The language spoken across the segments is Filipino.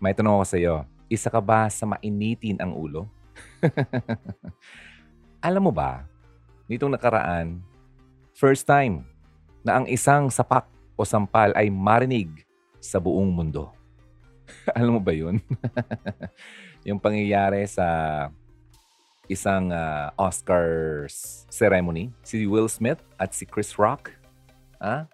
May tanong ako sa iyo. Isa ka ba sa mainitin ang ulo? Alam mo ba, nitong nakaraan, first time na ang isang sapak o sampal ay marinig sa buong mundo. Alam mo ba yun? yung pangyayari sa isang uh, Oscars ceremony, si Will Smith at si Chris Rock, ah,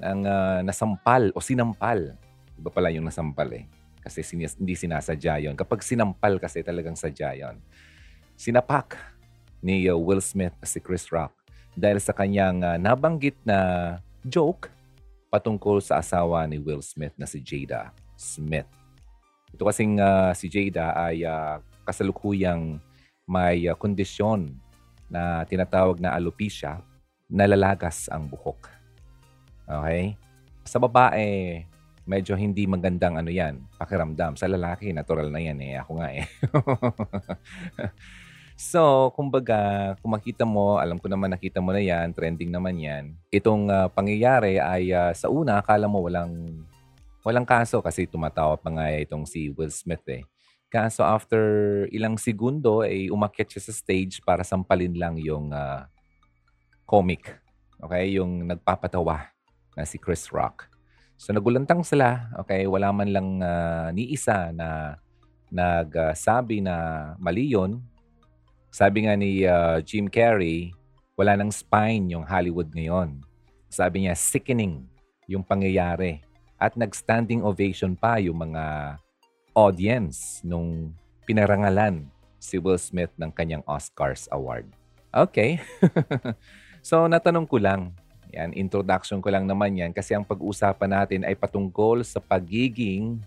ang uh, nasampal o sinampal. Iba pala yung nasampal eh kasi sinis, hindi sinasadya yon. Kapag sinampal kasi talagang sadya yon. Sinapak ni uh, Will Smith si Chris Rock dahil sa kanyang uh, nabanggit na joke patungkol sa asawa ni Will Smith na si Jada Smith. Ito kasing uh, si Jada ay uh, kasalukuyang may uh, kondisyon na tinatawag na alopecia, nalalagas ang buhok. Okay? Sa babae, medyo hindi magandang ano yan, pakiramdam. Sa lalaki, natural na yan eh. Ako nga eh. so, kumbaga, kung makita mo, alam ko naman nakita mo na yan, trending naman yan. Itong uh, pangyayari ay uh, sa una, akala mo walang walang kaso kasi tumatawa pa nga itong si Will Smith eh. Kaso after ilang segundo ay eh, umakyat siya sa stage para sampalin lang yung uh, comic. Okay? Yung nagpapatawa na si Chris Rock. So nagulantang sila, okay, wala man lang uh, ni isa na nagsabi uh, na mali yun. Sabi nga ni uh, Jim Carrey, wala nang spine yung Hollywood ngayon. Sabi niya, sickening yung pangyayari. At nag-standing ovation pa yung mga audience nung pinarangalan si Will Smith ng kanyang Oscars Award. Okay. so natanong ko lang, yan, introduction ko lang naman yan kasi ang pag-uusapan natin ay patungkol sa pagiging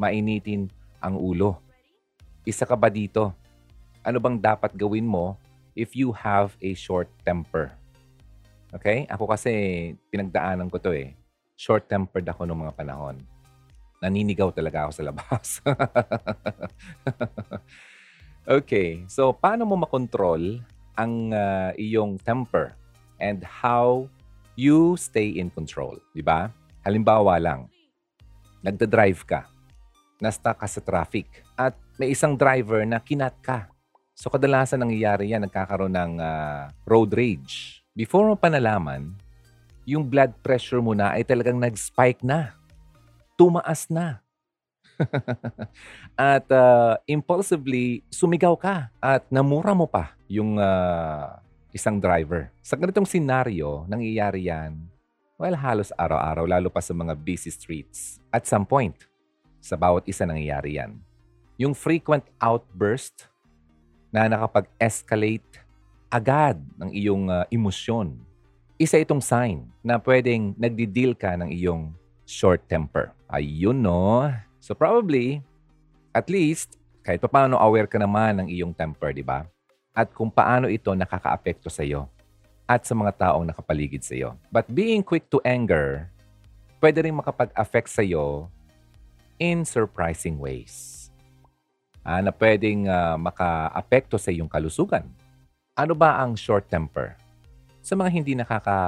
mainitin ang ulo. Isa ka ba dito? Ano bang dapat gawin mo if you have a short temper? Okay? Ako kasi pinagdaanan ko to eh. Short-tempered ako noong mga panahon. Naninigaw talaga ako sa labas. okay. So, paano mo makontrol ang uh, iyong temper and how you stay in control, di ba? Halimbawa lang, nagda-drive ka, nasta ka sa traffic, at may isang driver na kinat ka. So kadalasan nangyayari yan, nagkakaroon ng uh, road rage. Before mo pa nalaman, yung blood pressure mo na ay talagang nag-spike na. Tumaas na. at uh, impulsively, sumigaw ka at namura mo pa yung uh, isang driver. Sa ganitong senaryo, nangyayari yan, well, halos araw-araw, lalo pa sa mga busy streets. At some point, sa bawat isa nangyayari yan. Yung frequent outburst na nakapag-escalate agad ng iyong uh, emosyon. Isa itong sign na pwedeng nagdi-deal ka ng iyong short temper. Ayun no. So probably, at least, kahit pa paano aware ka naman ng iyong temper, di ba? At kung paano ito nakakaapekto sa iyo at sa mga taong nakapaligid sa iyo. But being quick to anger, pwede rin makapag-affect sa iyo in surprising ways. Ah, na pwedeng uh, maka-apekto sa iyong kalusugan. Ano ba ang short temper? Sa mga hindi nakaka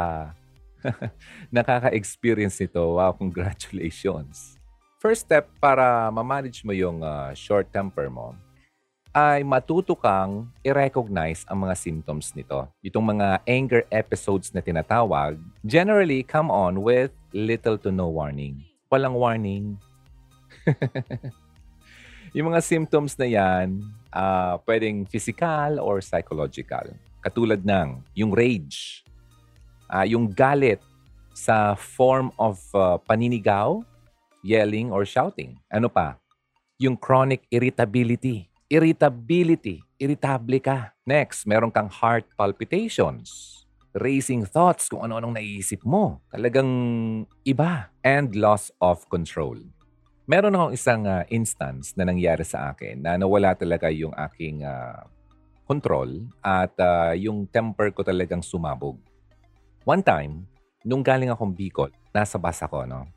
nakaka-experience nito, wow, congratulations. First step para ma-manage mo yung uh, short temper mo ay matuto kang i-recognize ang mga symptoms nito. Itong mga anger episodes na tinatawag, generally come on with little to no warning. Walang warning. yung mga symptoms na yan, uh, pwedeng physical or psychological. Katulad ng yung rage, uh, yung galit sa form of uh, paninigaw, yelling, or shouting. Ano pa? Yung chronic irritability irritability. Irritable ka. Next, meron kang heart palpitations. Racing thoughts kung ano-anong naiisip mo. Talagang iba. And loss of control. Meron akong isang uh, instance na nangyari sa akin na nawala talaga yung aking uh, control at uh, yung temper ko talagang sumabog. One time, nung galing akong Bicol, nasa bus ako, no?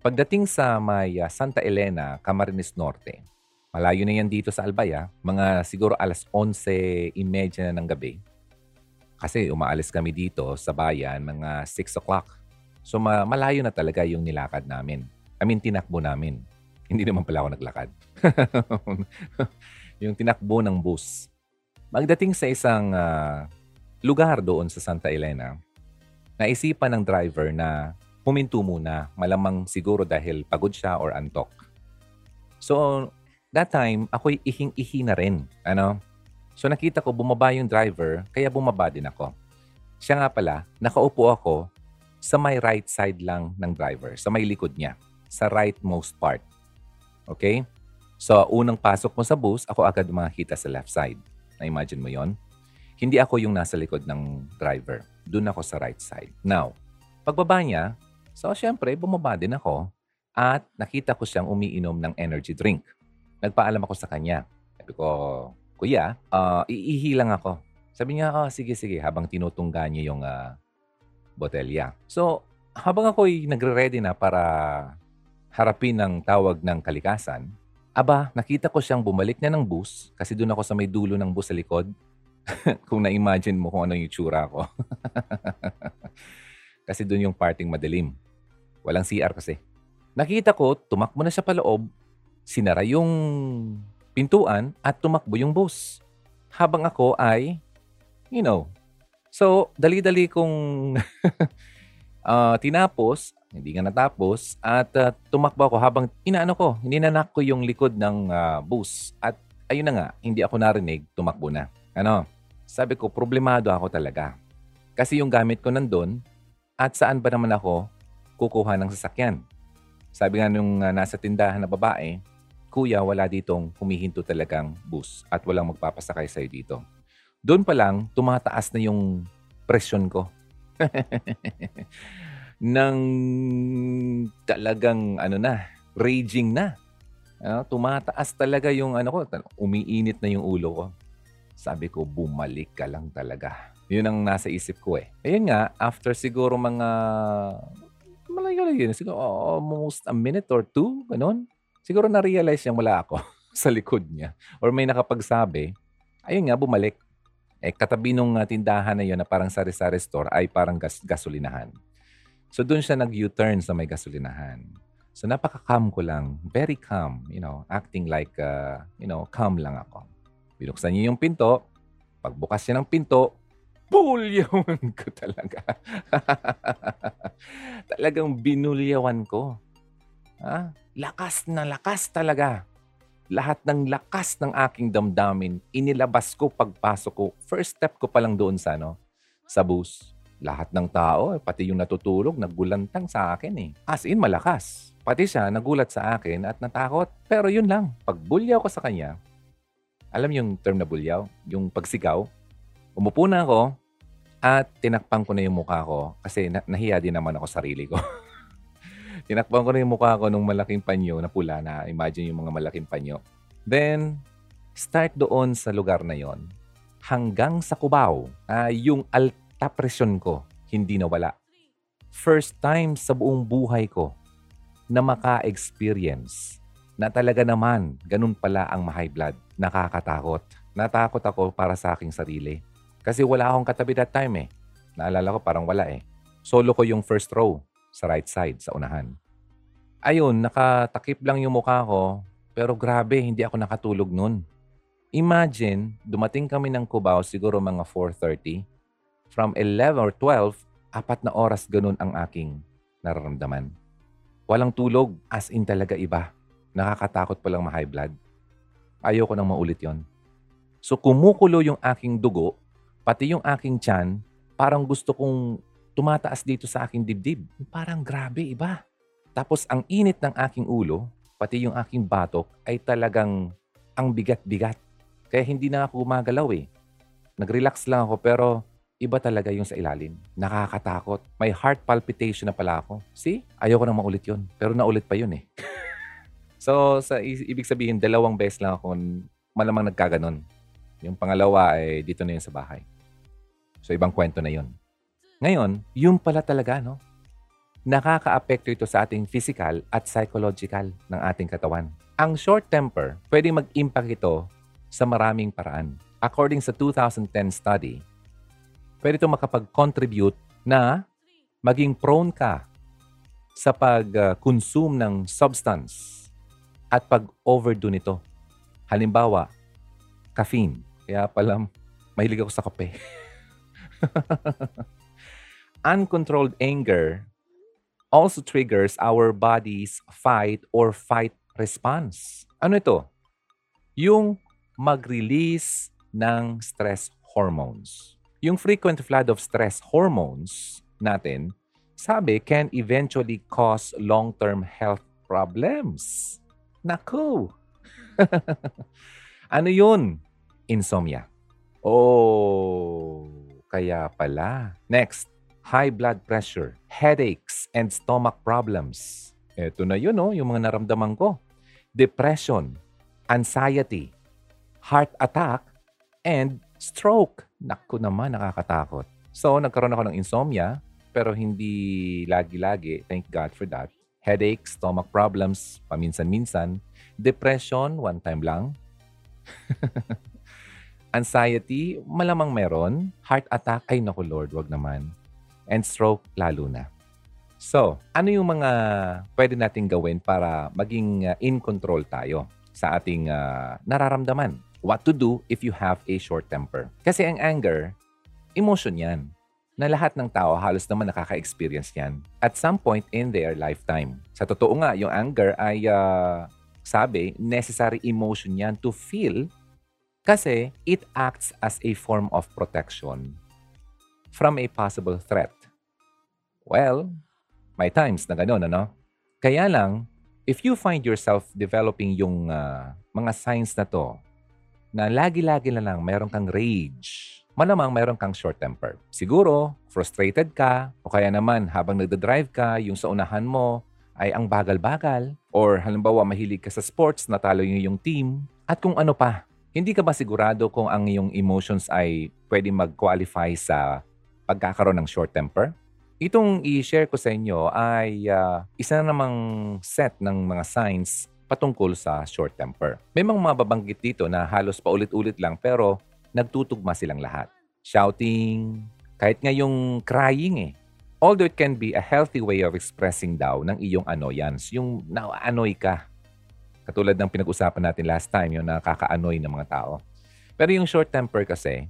Pagdating sa may uh, Santa Elena, Camarines Norte, Malayo na yan dito sa Albaya. Mga siguro alas 11.30 na ng gabi. Kasi umaalis kami dito sa bayan mga 6 o'clock. So ma- malayo na talaga yung nilakad namin. I mean, tinakbo namin. Hindi naman pala ako naglakad. yung tinakbo ng bus. Magdating sa isang uh, lugar doon sa Santa Elena, naisipan ng driver na huminto muna. Malamang siguro dahil pagod siya or antok. So, that time, ako'y ihing-ihi na rin. Ano? So, nakita ko bumaba yung driver, kaya bumaba din ako. Siya nga pala, nakaupo ako sa may right side lang ng driver, sa may likod niya, sa rightmost part. Okay? So, unang pasok mo sa bus, ako agad makakita sa left side. Na-imagine mo yon? Hindi ako yung nasa likod ng driver. Doon ako sa right side. Now, pagbaba niya, so syempre, bumaba din ako at nakita ko siyang umiinom ng energy drink. Nagpaalam ako sa kanya. Sabi ko, Kuya, uh, iihi lang ako. Sabi niya, oh, sige, sige, habang tinutungga niya yung uh, botelya. So, habang ako'y nagre-ready na para harapin ng tawag ng kalikasan, aba, nakita ko siyang bumalik na ng bus kasi doon ako sa may dulo ng bus sa likod. kung na-imagine mo kung ano yung itsura ko. kasi doon yung parting madilim. Walang CR kasi. Nakita ko, tumakbo na siya paloob, sinara yung pintuan at tumakbo yung bus. Habang ako ay, you know, so dali-dali kong uh, tinapos hindi nga natapos at uh, tumakbo ako habang inaano ko, ninanak ko yung likod ng uh, bus. At ayun na nga, hindi ako narinig, tumakbo na. Ano? Sabi ko, problemado ako talaga. Kasi yung gamit ko nandun at saan ba naman ako kukuha ng sasakyan. Sabi nga nung uh, nasa tindahan na babae, Kuya, wala ditong humihinto talagang bus at walang magpapasakay sa'yo dito. Doon pa lang, tumataas na yung presyon ko. ng talagang ano na, raging na. Uh, tumataas talaga yung ano ko, umiinit na yung ulo ko. Sabi ko, bumalik ka lang talaga. Yun ang nasa isip ko eh. Ayun nga, after siguro mga malayo yun, siguro almost a minute or two, ganun. Siguro na-realize niya wala ako sa likod niya. Or may nakapagsabi, ayun nga, bumalik. Eh, katabi nung uh, tindahan na yun na parang sari-sari store ay parang gas gasolinahan. So doon siya nag-U-turn sa may gasolinahan. So napaka-calm ko lang. Very calm, you know, acting like, uh, you know, calm lang ako. Binuksan niya yung pinto. Pagbukas niya ng pinto, bulyawan ko talaga. Talagang binulyawan ko. Ha? Lakas na lakas talaga. Lahat ng lakas ng aking damdamin, inilabas ko pagpasok ko. First step ko pa lang doon sa, ano, sa bus lahat ng tao, pati yung natutulog, naggulantang sa akin eh. As in, malakas. Pati siya, nagulat sa akin at natakot. Pero yun lang, pagbulyaw ko sa kanya, alam yung term na bulyaw? Yung pagsigaw. Umupo na ako at tinakpan ko na yung mukha ko kasi na- nahiya din naman ako sarili ko. tinakpan ko na yung mukha ko nung malaking panyo na pula na imagine yung mga malaking panyo. Then, start doon sa lugar na yon hanggang sa Cubao. Uh, yung altar tapresyon ko hindi nawala. First time sa buong buhay ko na maka-experience na talaga naman ganun pala ang ma-high blood. Nakakatakot. Natakot ako para sa aking sarili. Kasi wala akong katabi that time eh. Naalala ko parang wala eh. Solo ko yung first row sa right side, sa unahan. Ayun, nakatakip lang yung mukha ko, pero grabe, hindi ako nakatulog nun. Imagine, dumating kami ng Cubao siguro mga 4.30 From 11 or 12, apat na oras ganun ang aking nararamdaman. Walang tulog, as in talaga iba. Nakakatakot palang ma-high blood. Ayoko nang maulit yon. So kumukulo yung aking dugo, pati yung aking tiyan, parang gusto kong tumataas dito sa aking dibdib. Parang grabe, iba. Tapos ang init ng aking ulo, pati yung aking batok, ay talagang ang bigat-bigat. Kaya hindi na ako gumagalaw eh. Nag-relax lang ako pero iba talaga yung sa ilalim. Nakakatakot. May heart palpitation na pala ako. See? Ayoko nang maulit yun. Pero naulit pa yun eh. so, sa ibig sabihin, dalawang beses lang ako malamang nagkaganon. Yung pangalawa ay dito na yun sa bahay. So, ibang kwento na yun. Ngayon, yun pala talaga, no? Nakaka-apekto ito sa ating physical at psychological ng ating katawan. Ang short temper, pwedeng mag-impact ito sa maraming paraan. According sa 2010 study, pwede ito makapag-contribute na maging prone ka sa pag-consume ng substance at pag overdo nito. Halimbawa, caffeine. Kaya pala mahilig ako sa kape. Uncontrolled anger also triggers our body's fight or fight response. Ano ito? Yung mag-release ng stress hormones. Yung frequent flood of stress hormones natin, sabi, can eventually cause long-term health problems. Naku! ano yun? Insomnia. Oh, kaya pala. Next, high blood pressure, headaches, and stomach problems. Ito na yun, oh, yung mga naramdaman ko. Depression, anxiety, heart attack, and stroke. Naku naman, nakakatakot. So, nagkaroon ako ng insomnia, pero hindi lagi-lagi. Thank God for that. Headache, stomach problems, paminsan-minsan. Depression, one time lang. Anxiety, malamang meron. Heart attack, ay naku Lord, wag naman. And stroke, lalo na. So, ano yung mga pwede nating gawin para maging uh, in control tayo sa ating uh, nararamdaman? What to do if you have a short temper? Kasi ang anger, emotion yan na lahat ng tao halos naman nakaka-experience yan at some point in their lifetime. Sa totoo nga, yung anger ay, uh, sabi, necessary emotion yan to feel kasi it acts as a form of protection from a possible threat. Well, may times na gano'n, ano? Kaya lang, if you find yourself developing yung uh, mga signs na to, na lagi-lagi na lang mayroon kang rage, malamang mayroon kang short temper. Siguro, frustrated ka, o kaya naman habang nagda-drive ka, yung sa unahan mo ay ang bagal-bagal, or halimbawa mahilig ka sa sports, natalo yung yung team, at kung ano pa. Hindi ka ba sigurado kung ang iyong emotions ay pwede mag-qualify sa pagkakaroon ng short temper? Itong i-share ko sa inyo ay uh, isa na namang set ng mga signs patungkol sa short temper. May mga mababanggit dito na halos paulit-ulit lang pero nagtutugma silang lahat. Shouting, kahit nga yung crying eh. Although it can be a healthy way of expressing daw ng iyong annoyance, yung na-annoy ka. Katulad ng pinag-usapan natin last time, yung nakaka-annoy ng mga tao. Pero yung short temper kasi,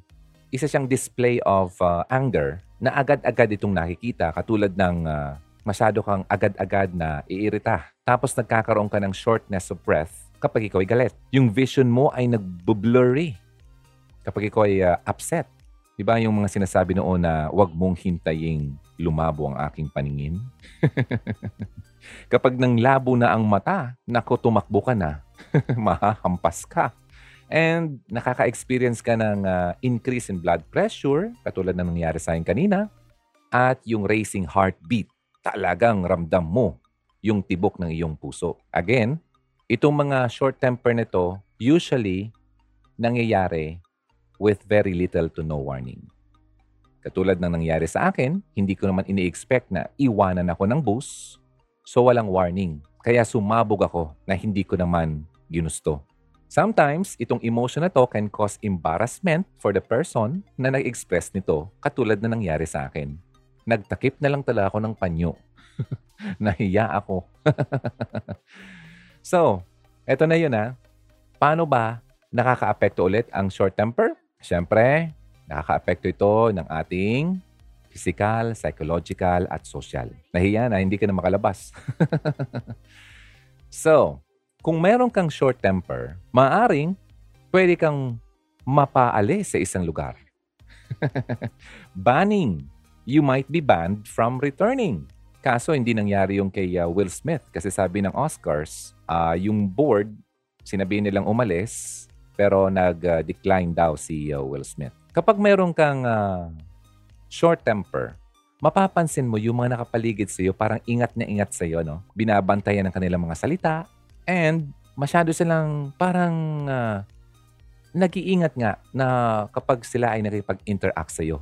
isa siyang display of uh, anger na agad-agad itong nakikita katulad ng uh, masyado kang agad-agad na iirita. Tapos nagkakaroon ka ng shortness of breath kapag ikaw ay galit. Yung vision mo ay nagblurry kapag ikaw ay uh, upset. Di ba yung mga sinasabi noon na huwag mong hintayin lumabo ang aking paningin? kapag nang labo na ang mata, nako tumakbo ka na. Mahahampas ka. And nakaka-experience ka ng uh, increase in blood pressure, katulad ng nangyari sa akin kanina, at yung racing heartbeat. Talagang ramdam mo yung tibok ng iyong puso. Again, itong mga short temper nito usually nangyayari with very little to no warning. Katulad ng nangyari sa akin, hindi ko naman ini-expect na iwanan ako ng bus, so walang warning. Kaya sumabog ako na hindi ko naman ginusto. Sometimes, itong emotion na to can cause embarrassment for the person na nag-express nito katulad na nangyari sa akin. Nagtakip na lang talaga ako ng panyo. Nahiya ako. so, eto na yun ha. Paano ba nakaka-apekto ulit ang short temper? Siyempre, nakaka-apekto ito ng ating physical, psychological, at social. Nahiya na, hindi ka na makalabas. so, kung meron kang short temper, maaring pwede kang mapaalis sa isang lugar. Banning. You might be banned from returning. Kaso hindi nangyari yung kay uh, Will Smith kasi sabi ng Oscars, uh, yung board, sinabi nilang umalis, pero nag-decline daw si uh, Will Smith. Kapag meron kang uh, short temper, mapapansin mo yung mga nakapaligid sa iyo parang ingat na ingat sa iyo, no? Binabantayan ng kanilang mga salita, And masyado silang parang uh, nag-iingat nga na kapag sila ay nakipag-interact sa iyo.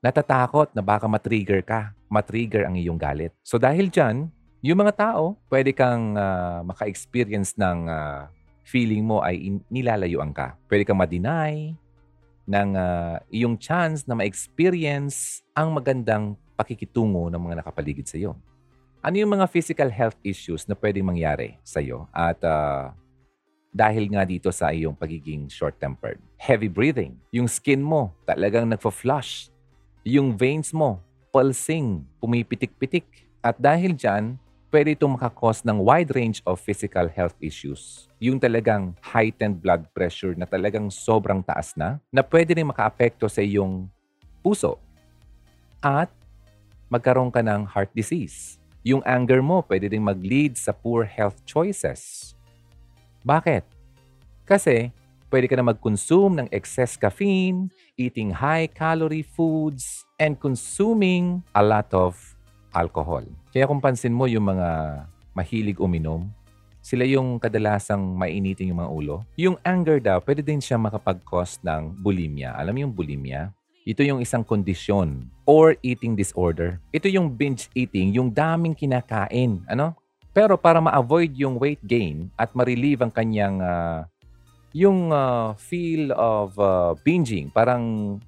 Natatakot na baka matrigger ka, matrigger ang iyong galit. So dahil dyan, yung mga tao, pwede kang uh, maka-experience ng uh, feeling mo ay in- nilalayuan ka. Pwede kang ma-deny ng uh, iyong chance na ma-experience ang magandang pakikitungo ng mga nakapaligid sa iyo. Ano yung mga physical health issues na pwedeng mangyari sa'yo? At uh, dahil nga dito sa iyong pagiging short-tempered. Heavy breathing. Yung skin mo talagang nagfa-flush. Yung veins mo pulsing, pumipitik-pitik. At dahil dyan, pwede itong makakos ng wide range of physical health issues. Yung talagang heightened blood pressure na talagang sobrang taas na, na pwede rin makaapekto sa iyong puso. At magkaroon ka ng heart disease. Yung anger mo pwede rin mag-lead sa poor health choices. Bakit? Kasi pwede ka na mag-consume ng excess caffeine, eating high-calorie foods, and consuming a lot of alcohol. Kaya kung pansin mo yung mga mahilig uminom, sila yung kadalasang mainitin yung mga ulo. Yung anger daw, pwede din siya makapag-cause ng bulimia. Alam mo yung bulimia? Ito yung isang kondisyon or eating disorder. Ito yung binge eating, yung daming kinakain. Ano? Pero para ma-avoid yung weight gain at ma-relieve ang kanyang uh, yung uh, feel of uh, binging, parang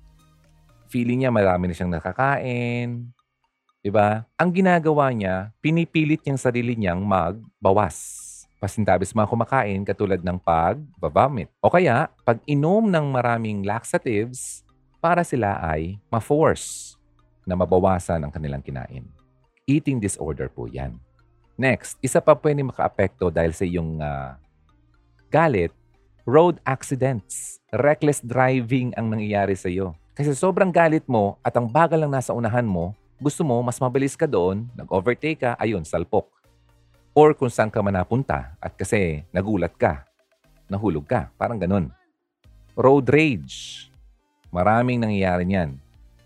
feeling niya marami na siyang nakakain, 'di ba? Ang ginagawa niya, pinipilit niyang sarili niyang magbawas. Pasintabis mga kumakain katulad ng pag-vomit. O kaya, pag-inom ng maraming laxatives, para sila ay ma-force na mabawasan ang kanilang kinain. Eating disorder po yan. Next, isa pa pwede makaapekto dahil sa iyong uh, galit, road accidents. Reckless driving ang nangyayari sa iyo. Kasi sobrang galit mo at ang bagal lang nasa unahan mo, gusto mo mas mabilis ka doon, nag-overtake ka, ayun, salpok. Or kung saan ka man napunta at kasi nagulat ka, nahulog ka, parang ganun. Road rage. Maraming nangyayari niyan.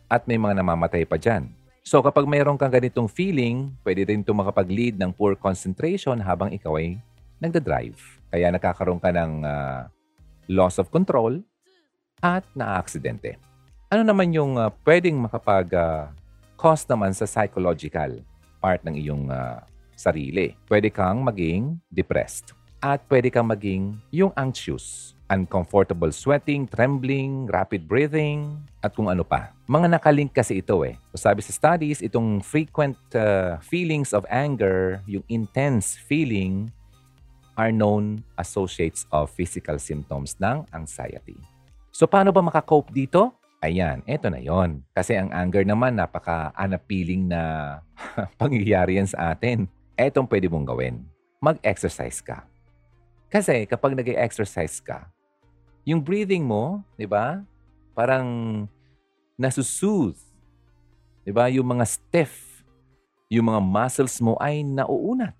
At may mga namamatay pa dyan. So kapag mayroon kang ganitong feeling, pwede rin ito makapag-lead ng poor concentration habang ikaw ay nagda-drive. Kaya nakakaroon ka ng uh, loss of control at na-aksidente. Ano naman yung uh, pwedeng makapag-cause uh, naman sa psychological part ng iyong uh, sarili? Pwede kang maging depressed at pwede kang maging yung anxious uncomfortable sweating, trembling, rapid breathing, at kung ano pa. Mga nakalink kasi ito eh. So sabi sa studies, itong frequent uh, feelings of anger, yung intense feeling, are known associates of physical symptoms ng anxiety. So paano ba makakope dito? Ayan, eto na yon. Kasi ang anger naman, napaka-anapiling na pangyayari yan sa atin. Etong pwede mong gawin. Mag-exercise ka. Kasi kapag nag-exercise ka, yung breathing mo, di ba? Parang nasusoothe. Di ba? Yung mga stiff, yung mga muscles mo ay nauunat.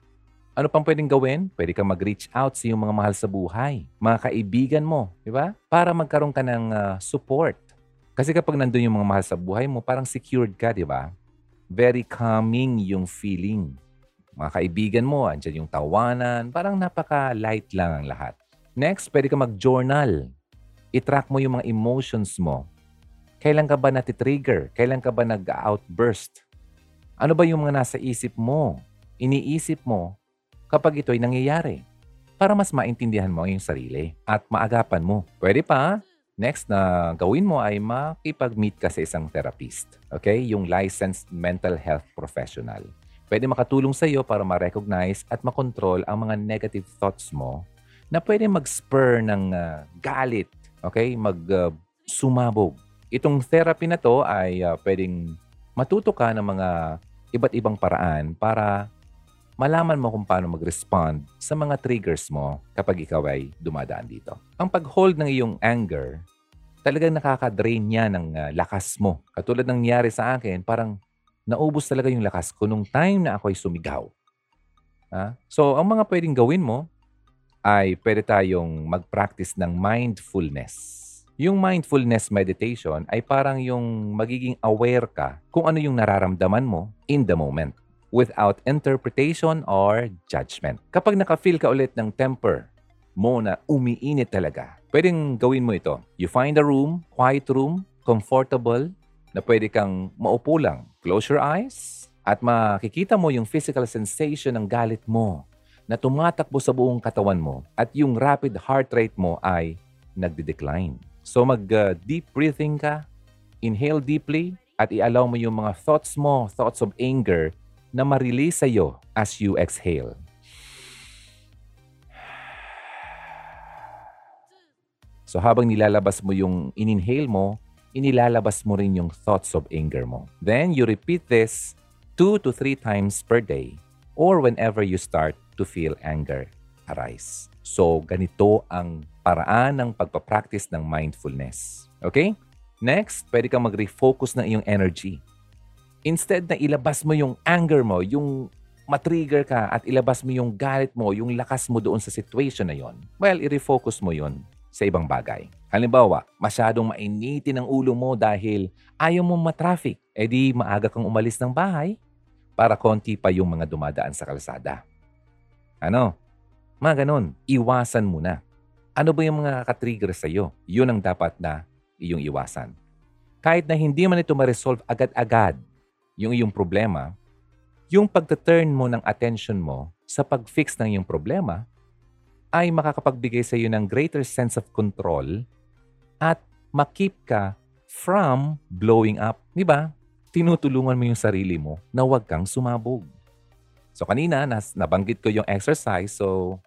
Ano pang pwedeng gawin? Pwede kang mag-reach out sa iyong mga mahal sa buhay, mga kaibigan mo, di ba? Para magkaroon ka ng uh, support. Kasi kapag nandun yung mga mahal sa buhay mo, parang secured ka, di ba? Very calming yung feeling. Mga kaibigan mo, andyan yung tawanan, parang napaka-light lang ang lahat. Next, pwede ka mag-journal. I-track mo yung mga emotions mo. Kailan ka ba natitrigger? Kailan ka ba nag-outburst? Ano ba yung mga nasa isip mo? Iniisip mo kapag ito'y nangyayari? Para mas maintindihan mo yung sarili at maagapan mo. Pwede pa, next na gawin mo ay makipag-meet ka sa isang therapist. Okay? Yung licensed mental health professional. Pwede makatulong sa iyo para ma-recognize at makontrol ang mga negative thoughts mo na pwede mag-spur ng uh, galit, okay? Mag-sumabog. Uh, Itong therapy na to ay uh, pwedeng matuto ka ng mga iba't ibang paraan para malaman mo kung paano mag-respond sa mga triggers mo kapag ikaw ay dumadaan dito. Ang pag-hold ng iyong anger, talagang nakaka-drain niya ng uh, lakas mo. Katulad ng nangyari sa akin, parang naubos talaga yung lakas ko nung time na ako ay sumigaw. Ha? So, ang mga pwedeng gawin mo, ay pwede tayong mag-practice ng mindfulness. Yung mindfulness meditation ay parang yung magiging aware ka kung ano yung nararamdaman mo in the moment without interpretation or judgment. Kapag naka-feel ka ulit ng temper mo na umiinit talaga, pwedeng gawin mo ito. You find a room, quiet room, comfortable, na pwede kang maupo lang. Close your eyes at makikita mo yung physical sensation ng galit mo na tumatakbo sa buong katawan mo at yung rapid heart rate mo ay nagde-decline. So mag-deep uh, breathing ka, inhale deeply, at i-allow mo yung mga thoughts mo, thoughts of anger, na ma-release sa'yo as you exhale. So habang nilalabas mo yung ininhale mo, inilalabas mo rin yung thoughts of anger mo. Then you repeat this two to three times per day or whenever you start to feel anger arise. So ganito ang paraan ng pagpapractice ng mindfulness. Okay? Next, pwede kang mag-refocus ng iyong energy. Instead na ilabas mo yung anger mo, yung matrigger ka at ilabas mo yung galit mo, yung lakas mo doon sa situation na yon. Well, i-refocus mo yon sa ibang bagay. Halimbawa, masyadong mainitin ang ulo mo dahil ayaw mo matraffic. E di maaga kang umalis ng bahay para konti pa yung mga dumadaan sa kalsada. Ano? Mga ganon, iwasan mo na. Ano ba yung mga katrigger sa iyo? Yun ang dapat na iyong iwasan. Kahit na hindi man ito ma-resolve agad-agad yung iyong problema, yung pagta-turn mo ng attention mo sa pag-fix ng iyong problema ay makakapagbigay sa iyo ng greater sense of control at makip ka from blowing up. Di ba? Tinutulungan mo yung sarili mo na huwag kang sumabog. So kanina, nas, nabanggit ko yung exercise. So,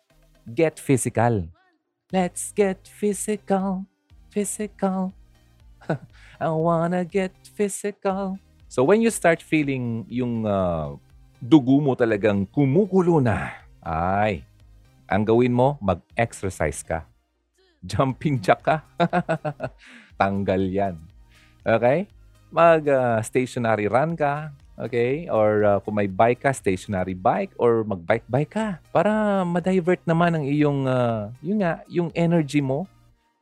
get physical. Let's get physical, physical. I wanna get physical. So when you start feeling yung uh, dugo mo talagang kumukulo na, ay, ang gawin mo, mag-exercise ka. Jumping jack ka. Tanggal yan. Okay? Mag-stationary uh, run ka. Okay? Or uh, kung may bike ka, stationary bike or mag-bike-bike ka para ma-divert naman ang iyong uh, yung nga, yung energy mo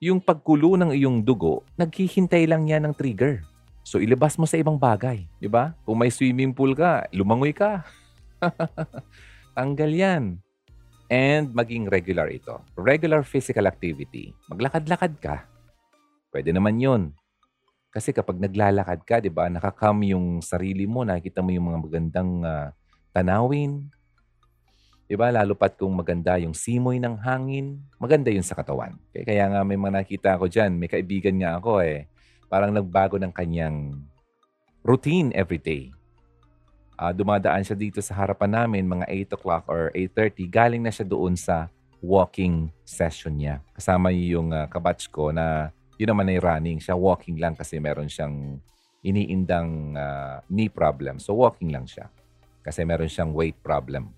yung pagkulo ng iyong dugo, naghihintay lang yan ng trigger. So ilabas mo sa ibang bagay, di ba? Kung may swimming pool ka, lumangoy ka. Tanggal yan. And maging regular ito. Regular physical activity. Maglakad-lakad ka. Pwede naman yun. Kasi kapag naglalakad ka, di ba, nakakam yung sarili mo, nakikita mo yung mga magandang uh, tanawin, Diba? Lalo pat kung maganda yung simoy ng hangin, maganda yun sa katawan. Okay? Kaya nga may mga nakita ako dyan, may kaibigan nga ako eh, parang nagbago ng kanyang routine every day. Uh, dumadaan siya dito sa harapan namin mga 8 o'clock or 8.30. Galing na siya doon sa walking session niya. Kasama yung uh, kabatch ko na yun naman ay running. Siya walking lang kasi meron siyang iniindang uh, knee problem. So walking lang siya kasi meron siyang weight problem.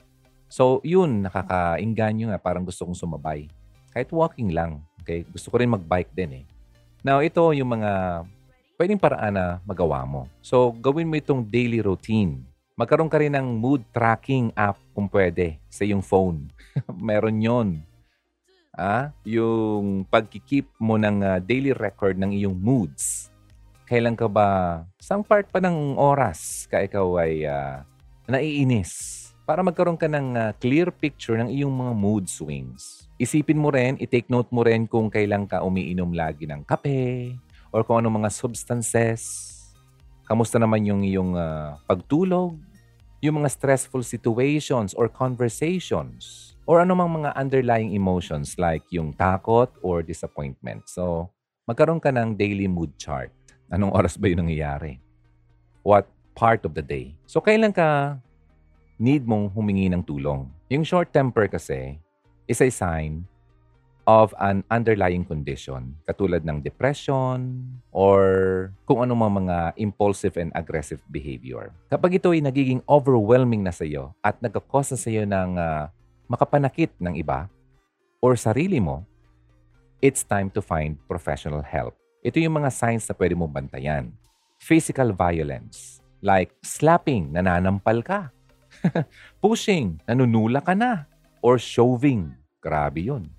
So, yun, nakakainganyo nga. Parang gusto kong sumabay. Kahit walking lang. Okay? Gusto ko rin mag-bike din eh. Now, ito yung mga pwedeng paraan na magawa mo. So, gawin mo itong daily routine. Magkaroon ka rin ng mood tracking app kung pwede sa iyong phone. Meron yon. Ah, yung pagkikip mo ng uh, daily record ng iyong moods. Kailan ka ba, sang part pa ng oras ka ikaw ay uh, naiinis? para magkaroon ka ng uh, clear picture ng iyong mga mood swings. Isipin mo rin, i-take note mo rin kung kailan ka umiinom lagi ng kape or kung ano mga substances. Kamusta naman yung iyong uh, pagtulog, yung mga stressful situations or conversations, or anumang mga underlying emotions like yung takot or disappointment. So, magkaroon ka ng daily mood chart. Anong oras ba yun nangyayari? What part of the day? So, kailan ka need mong humingi ng tulong. Yung short temper kasi is a sign of an underlying condition katulad ng depression or kung ano mga impulsive and aggressive behavior. Kapag ito ay nagiging overwhelming na sa iyo at nagkakos sa iyo ng uh, makapanakit ng iba or sarili mo, it's time to find professional help. Ito yung mga signs na pwede mong bantayan. Physical violence, like slapping, nananampal ka, Pushing, nanunula ka na. Or shoving, grabe yun.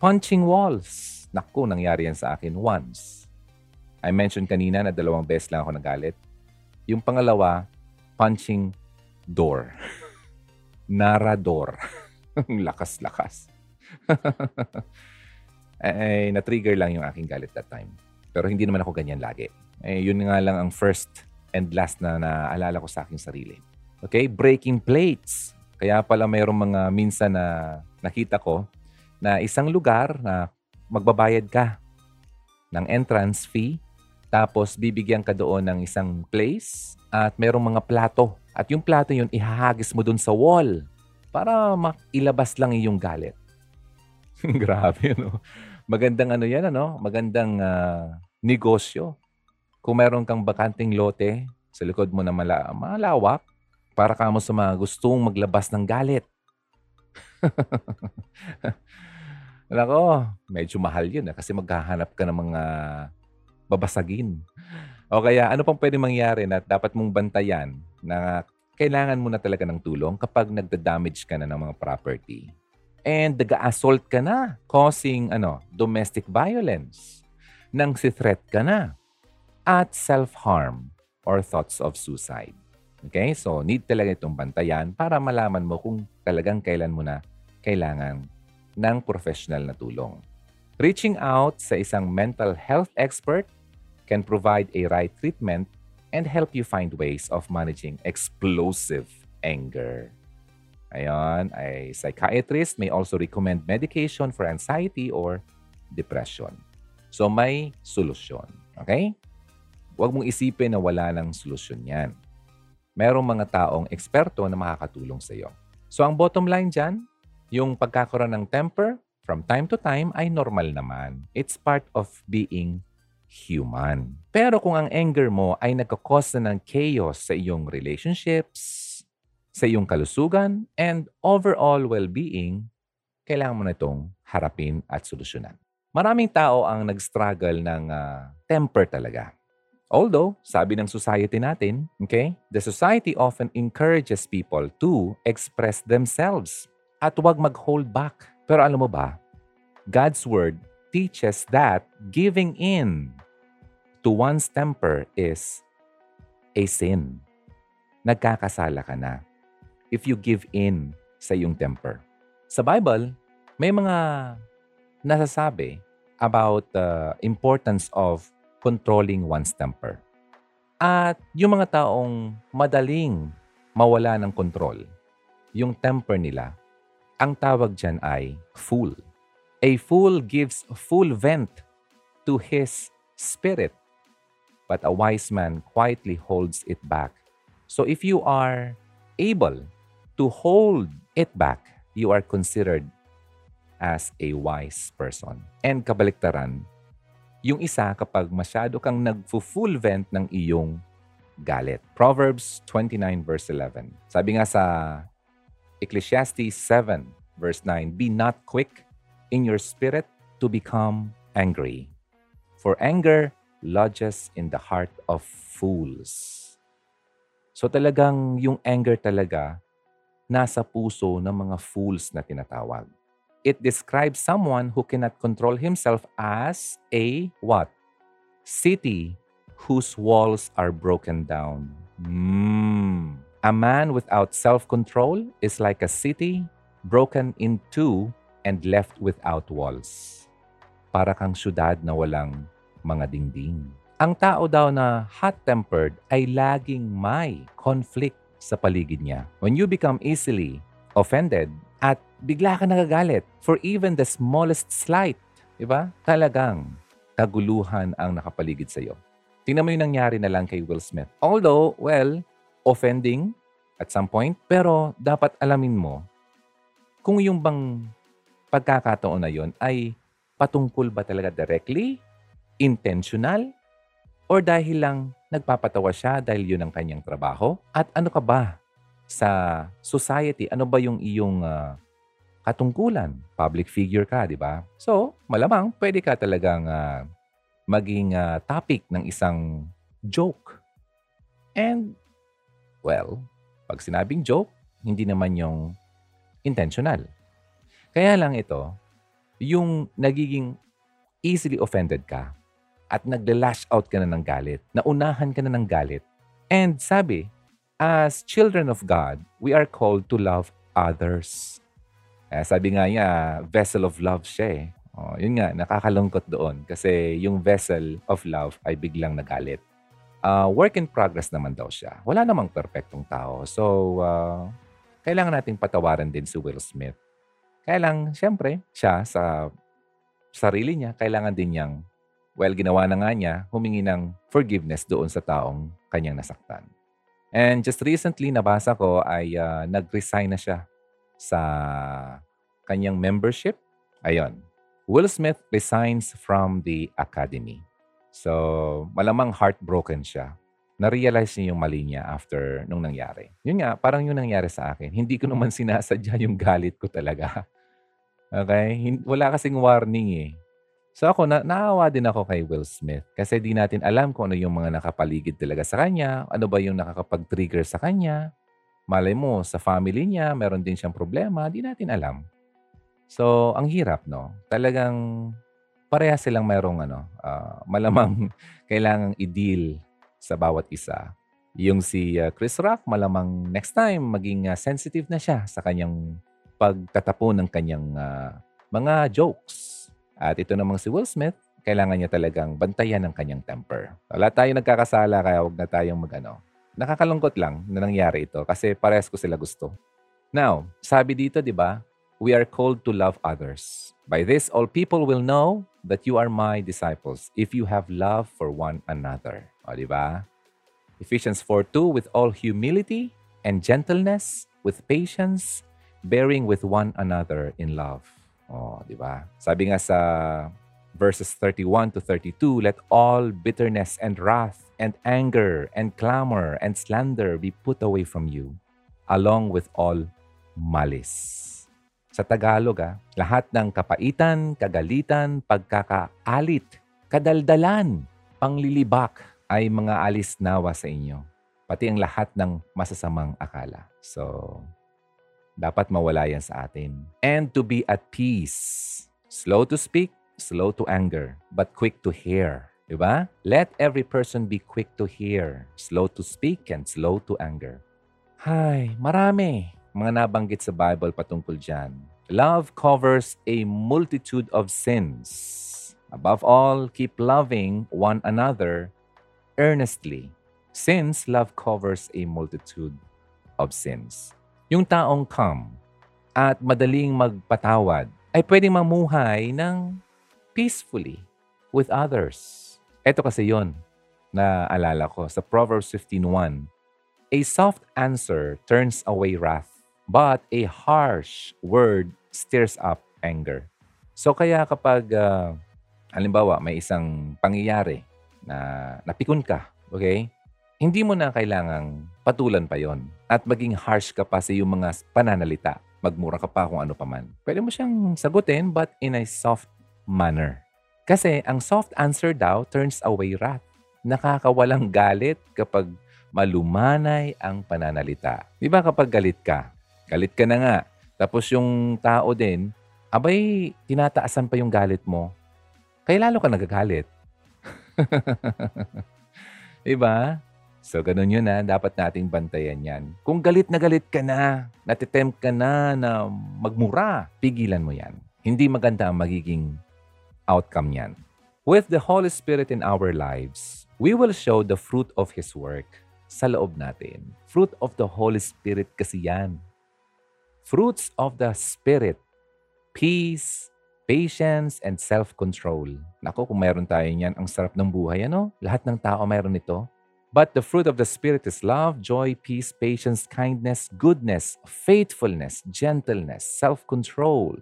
Punching walls, naku, nangyari yan sa akin once. I mentioned kanina na dalawang beses lang ako nagalit. Yung pangalawa, punching door. Narador. Lakas-lakas. eh, na-trigger lang yung aking galit that time. Pero hindi naman ako ganyan lagi. Eh, yun nga lang ang first and last na naalala ko sa aking sarili. Okay? Breaking plates. Kaya pala mayroong mga minsan na nakita ko na isang lugar na magbabayad ka ng entrance fee tapos bibigyan ka doon ng isang place At merong mga plato. At yung plato yun, ihahagis mo dun sa wall para mailabas lang yung galit. Grabe, no? Magandang ano yan, ano? Magandang uh, negosyo. Kung meron kang bakanting lote sa likod mo na mala- malawak, para ka mo sa mga gustong maglabas ng galit. Nako, medyo mahal yun eh, kasi maghahanap ka ng mga babasagin. O kaya ano pang pwede mangyari na dapat mong bantayan na kailangan mo na talaga ng tulong kapag nagda-damage ka na ng mga property. And nag-assault ka na, causing ano, domestic violence. Nang si threat ka na. At self-harm or thoughts of suicide. Okay? So, need talaga itong bantayan para malaman mo kung talagang kailan mo na kailangan ng professional na tulong. Reaching out sa isang mental health expert can provide a right treatment and help you find ways of managing explosive anger. Ayon, a psychiatrist may also recommend medication for anxiety or depression. So may solusyon. Okay? Huwag mong isipin na wala ng solusyon yan. Merong mga taong eksperto na makakatulong sa iyo. So ang bottom line dyan, yung pagkakaroon ng temper from time to time ay normal naman. It's part of being human. Pero kung ang anger mo ay nagkakos na ng chaos sa iyong relationships, sa iyong kalusugan, and overall well-being, kailangan mo na itong harapin at solusyonan. Maraming tao ang nag-struggle ng uh, temper talaga. Although, sabi ng society natin, okay, the society often encourages people to express themselves at huwag mag-hold back. Pero alam mo ba, God's Word teaches that giving in to one's temper is a sin. Nagkakasala ka na if you give in sa iyong temper. Sa Bible, may mga nasasabi about the importance of controlling one's temper. At yung mga taong madaling mawala ng control, yung temper nila, ang tawag dyan ay fool. A fool gives full vent to his spirit but a wise man quietly holds it back. So if you are able to hold it back, you are considered as a wise person. And kabaliktaran, yung isa kapag masyado kang nagfu-full vent ng iyong galit. Proverbs 29 verse 11. Sabi nga sa Ecclesiastes 7 verse 9, Be not quick in your spirit to become angry. For anger lodges in the heart of fools. So talagang yung anger talaga nasa puso ng mga fools na tinatawag. It describes someone who cannot control himself as a what? City whose walls are broken down. Mm. A man without self-control is like a city broken in two and left without walls. Para kang syudad na walang mga dingding. Ang tao daw na hot-tempered ay laging may conflict sa paligid niya. When you become easily offended at bigla ka nagagalit for even the smallest slight, di ba? Talagang kaguluhan ang nakapaligid sa iyo. Tingnan mo yung nangyari na lang kay Will Smith. Although, well, offending at some point, pero dapat alamin mo kung yung bang pagkakataon na yon ay patungkol ba talaga directly intentional or dahil lang nagpapatawa siya dahil yun ang kanyang trabaho? At ano ka ba sa society? Ano ba yung iyong uh, katungkulan? Public figure ka, di ba? So, malamang pwede ka talagang uh, maging uh, topic ng isang joke. And, well, pag sinabing joke, hindi naman yung intentional. Kaya lang ito, yung nagiging easily offended ka, at nagla-lash out ka na ng galit, naunahan ka na ng galit. And sabi, as children of God, we are called to love others. Eh, sabi nga niya, vessel of love siya eh. Oh, yun nga, nakakalungkot doon kasi yung vessel of love ay biglang nagalit. Uh, work in progress naman daw siya. Wala namang perfectong tao. So, uh, kailangan nating patawaran din si Will Smith. Kaya lang, syempre, siya sa sarili niya, kailangan din niyang Well, ginawa na nga niya, humingi ng forgiveness doon sa taong kanyang nasaktan. And just recently, nabasa ko ay uh, nag-resign na siya sa kanyang membership. Ayun. Will Smith resigns from the academy. So, malamang heartbroken siya. Na-realize niya yung mali niya after nung nangyari. Yun nga, parang yung nangyari sa akin. Hindi ko naman sinasadya yung galit ko talaga. Okay? Wala kasing warning eh. So ako, na naawa din ako kay Will Smith kasi di natin alam kung ano yung mga nakapaligid talaga sa kanya, ano ba yung nakakapag-trigger sa kanya. Malay mo, sa family niya, meron din siyang problema, di natin alam. So, ang hirap, no? Talagang pareha silang mayroong ano, uh, malamang kailangang i-deal sa bawat isa. Yung si uh, Chris Rock, malamang next time maging uh, sensitive na siya sa kanyang pagtatapon ng kanyang uh, mga jokes at ito namang si Will Smith, kailangan niya talagang bantayan ng kanyang temper. Wala tayo nagkakasala kaya huwag na tayong magano. Nakakalungkot lang na nangyari ito kasi parehas ko sila gusto. Now, sabi dito, di ba, we are called to love others. By this, all people will know that you are my disciples if you have love for one another. O, di ba? Ephesians 4.2, with all humility and gentleness, with patience, bearing with one another in love. Oh, di ba? Sabi nga sa verses 31 to 32, let all bitterness and wrath and anger and clamor and slander be put away from you, along with all malice. Sa Tagalog, ah, lahat ng kapaitan, kagalitan, pagkakaalit, kadaldalan, panglilibak ay mga alis nawa sa inyo. Pati ang lahat ng masasamang akala. So, dapat mawala yan sa atin. And to be at peace. Slow to speak, slow to anger, but quick to hear. Diba? Let every person be quick to hear, slow to speak, and slow to anger. Hay, marami mga nabanggit sa Bible patungkol dyan. Love covers a multitude of sins. Above all, keep loving one another earnestly, since love covers a multitude of sins. Yung taong calm at madaling magpatawad ay pwedeng mamuhay ng peacefully with others. Ito kasi yon na alala ko sa Proverbs 15.1. A soft answer turns away wrath, but a harsh word stirs up anger. So kaya kapag, uh, halimbawa, may isang pangyayari na napikon ka, okay? Hindi mo na kailangang patulan pa yon at maging harsh ka pa sa iyong mga pananalita. Magmura ka pa kung ano pa man. Pwede mo siyang sagutin but in a soft manner. Kasi ang soft answer daw turns away wrath. Nakakawalang galit kapag malumanay ang pananalita. Di ba kapag galit ka? Galit ka na nga. Tapos yung tao din, abay, tinataasan pa yung galit mo. Kaya lalo ka nagagalit. diba? So, ganun yun na. Dapat nating bantayan yan. Kung galit na galit ka na, natitempt ka na na magmura, pigilan mo yan. Hindi maganda ang magiging outcome yan. With the Holy Spirit in our lives, we will show the fruit of His work sa loob natin. Fruit of the Holy Spirit kasi yan. Fruits of the Spirit. Peace, patience, and self-control. Nako, kung meron tayo niyan, ang sarap ng buhay, ano? Lahat ng tao meron ito. But the fruit of the Spirit is love, joy, peace, patience, kindness, goodness, faithfulness, gentleness, self-control.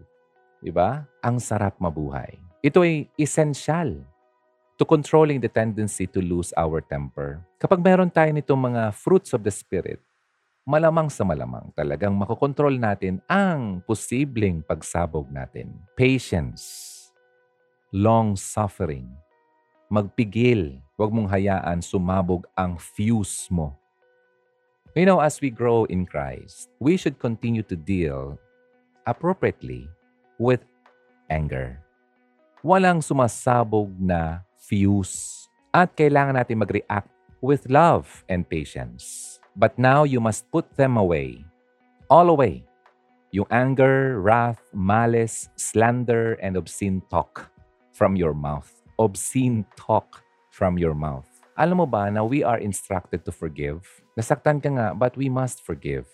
Diba? Ang sarap mabuhay. Ito ay essential to controlling the tendency to lose our temper. Kapag meron tayo nitong mga fruits of the Spirit, malamang sa malamang talagang makokontrol natin ang posibleng pagsabog natin. Patience, long-suffering, magpigil. Huwag mong hayaan sumabog ang fuse mo. You know, as we grow in Christ, we should continue to deal appropriately with anger. Walang sumasabog na fuse. At kailangan natin mag-react with love and patience. But now you must put them away. All away. Yung anger, wrath, malice, slander, and obscene talk from your mouth obscene talk from your mouth. Alam mo ba na we are instructed to forgive? Nasaktan ka nga, but we must forgive.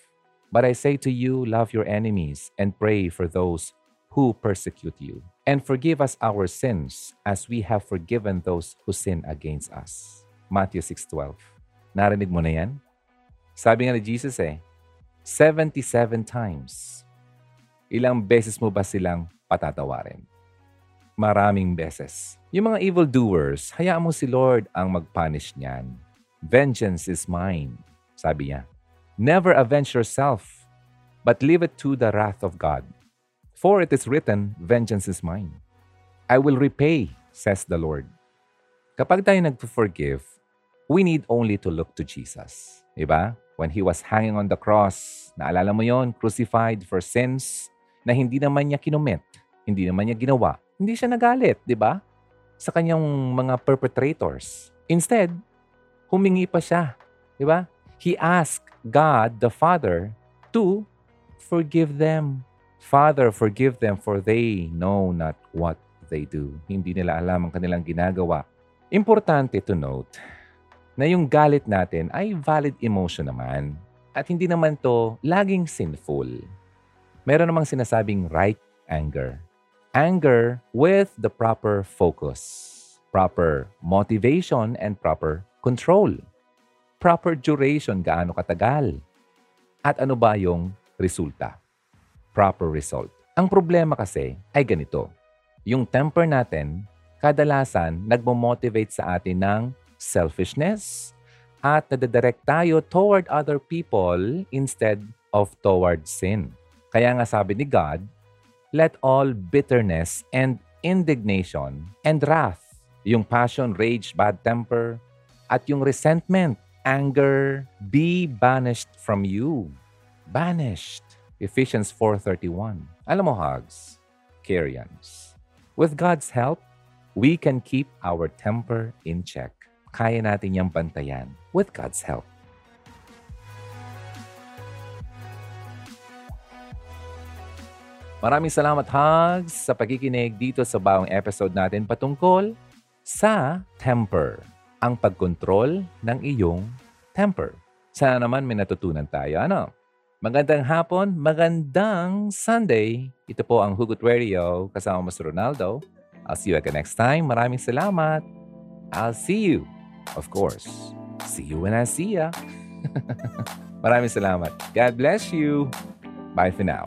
But I say to you, love your enemies and pray for those who persecute you. And forgive us our sins as we have forgiven those who sin against us. Matthew 6.12 Narinig mo na yan? Sabi nga ni Jesus eh, 77 times. Ilang beses mo ba silang patatawarin? Maraming beses. Yung mga evildoers, hayaan mo si Lord ang mag-punish niyan. Vengeance is mine, sabi niya. Never avenge yourself, but leave it to the wrath of God. For it is written, Vengeance is mine. I will repay, says the Lord. Kapag tayo nag-forgive, we need only to look to Jesus. Diba? When He was hanging on the cross, naalala mo yon crucified for sins na hindi naman niya kinumit, hindi naman niya ginawa. Hindi siya nagalit, di ba? Sa kanyang mga perpetrators. Instead, humingi pa siya. Di ba? He asked God, the Father, to forgive them. Father, forgive them for they know not what they do. Hindi nila alam ang kanilang ginagawa. Importante to note na yung galit natin ay valid emotion naman. At hindi naman to laging sinful. Meron namang sinasabing right anger. Anger with the proper focus, proper motivation, and proper control. Proper duration, gaano katagal. At ano ba yung resulta? Proper result. Ang problema kasi ay ganito. Yung temper natin, kadalasan nagmo-motivate sa atin ng selfishness, at nadadirect tayo toward other people instead of toward sin. Kaya nga sabi ni God, let all bitterness and indignation and wrath, yung passion, rage, bad temper, at yung resentment, anger, be banished from you. Banished. Ephesians 4.31. Alam mo, Hugs, Carians, with God's help, we can keep our temper in check kaya natin niyang bantayan with God's help. Maraming salamat, Hugs, sa pagkikinig dito sa bawang episode natin patungkol sa temper, ang pagkontrol ng iyong temper. Sana naman may natutunan tayo. Ano? Magandang hapon, magandang Sunday. Ito po ang Hugot Radio kasama mo si Ronaldo. I'll see you again next time. Maraming salamat. I'll see you of course, see you when I see ya. Maraming salamat. God bless you. Bye for now.